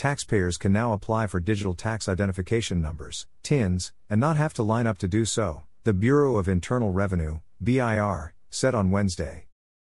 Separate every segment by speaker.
Speaker 1: Taxpayers can now apply for digital tax identification numbers, TINs, and not have to line up to do so, the Bureau of Internal Revenue, BIR, said on Wednesday.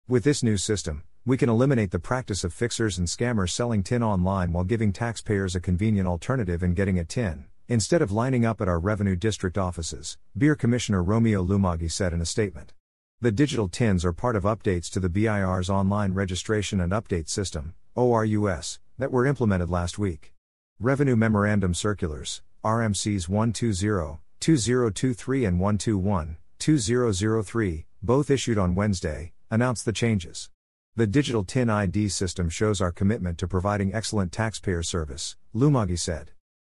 Speaker 1: With this new system, we can eliminate the practice of fixers and scammers selling TIN online while giving taxpayers a convenient alternative in getting a TIN, instead of lining up at our revenue district offices, BIR Commissioner Romeo Lumagui said in a statement. The digital TINs are part of updates to the BIR's online registration and update system, ORUS, that were implemented last week. Revenue Memorandum Circulars, RMCs 120, 2023 and 121, 2003, both issued on Wednesday, announced the changes. The digital TIN ID system shows our commitment to providing excellent taxpayer service, Lumagui said.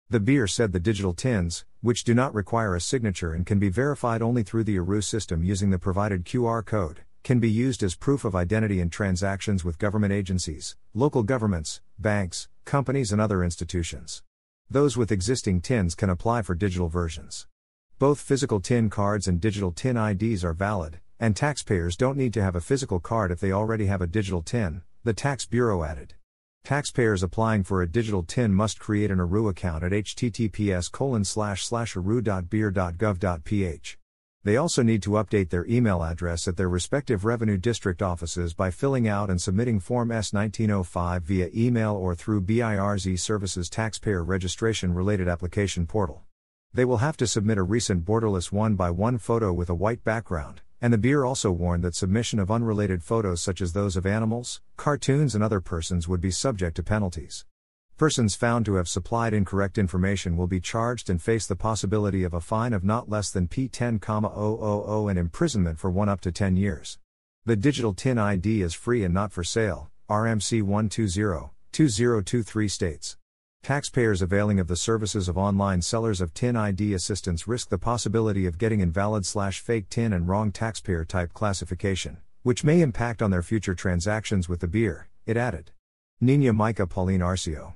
Speaker 1: The BIR said the digital TINs, which do not require a signature and can be verified only through the ORUS system using the provided QR code, can be used as proof of identity in transactions with government agencies, local governments, banks, companies, and other institutions. Those with existing TINs can apply for digital versions. Both physical TIN cards and digital TIN IDs are valid, and taxpayers don't need to have a physical card if they already have a digital TIN, the Tax Bureau added. Taxpayers applying for a digital TIN must create an ORUS account at https orus.bir.gov.ph. They also need to update their email address at their respective revenue district offices by filling out and submitting Form S 1905 via email or through BIR's e-Services taxpayer registration related application portal. They will have to submit a recent borderless one by one photo with a white background, and the BIR also warned that submission of unrelated photos such as those of animals, cartoons, and other persons would be subject to penalties. Persons found to have supplied incorrect information will be charged and face the possibility of a fine of not less than P10,000 and imprisonment for 1 up to 10 years. The digital TIN ID is free and not for sale, RMC 120 2023 states. Taxpayers availing of the services of online sellers of TIN ID assistance risk the possibility of getting invalid slash fake TIN and wrong taxpayer type classification, which may impact on their future transactions with the BIR, it added. Niña Myka Pauline Arceo.